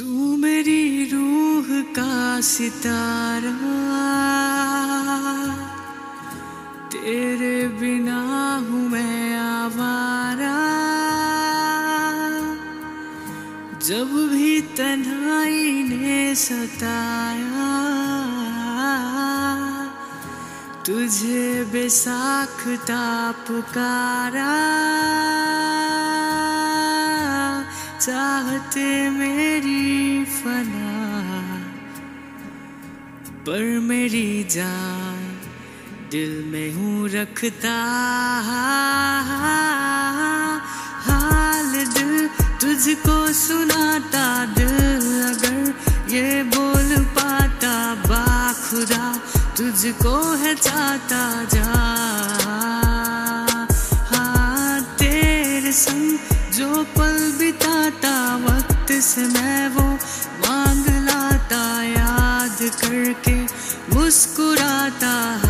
तू मेरी रूह का सितारा। तेरे बिना हूँ मैं आवारा। जब भी तन्हाई ने सताया, तुझे बेसाखता पुकारा। चाहते मेरी फना, पर मेरी जान दिल में हूँ रखता। हाल दिल तुझको सुनाता, दिल अगर ये बोल पाता, बाखुदा तुझको है चाहता जा। करके मुस्कुराता ओ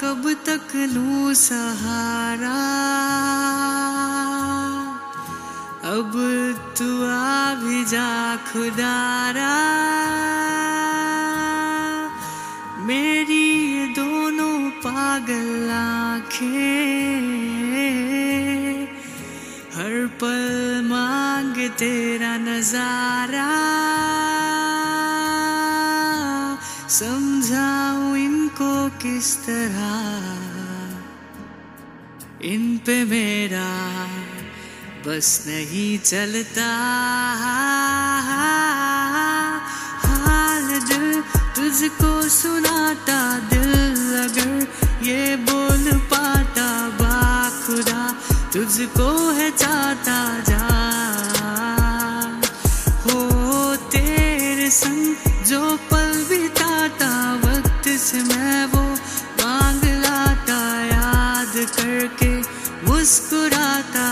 कब तक लूँ सहारा? अब तू आ भी जा खुदारा। मेरी ये दोनों पागल आँखें, हर पल मांग तेरा नज़ारा। समझाऊं इनको किस तरह? इन पे मेरा बस नहीं चलता। हाल दिल तुझको सुनाता दिल, अगर ये बोल पाता। बा बाखुदा तुझको है चाहता जा मुस्कुराता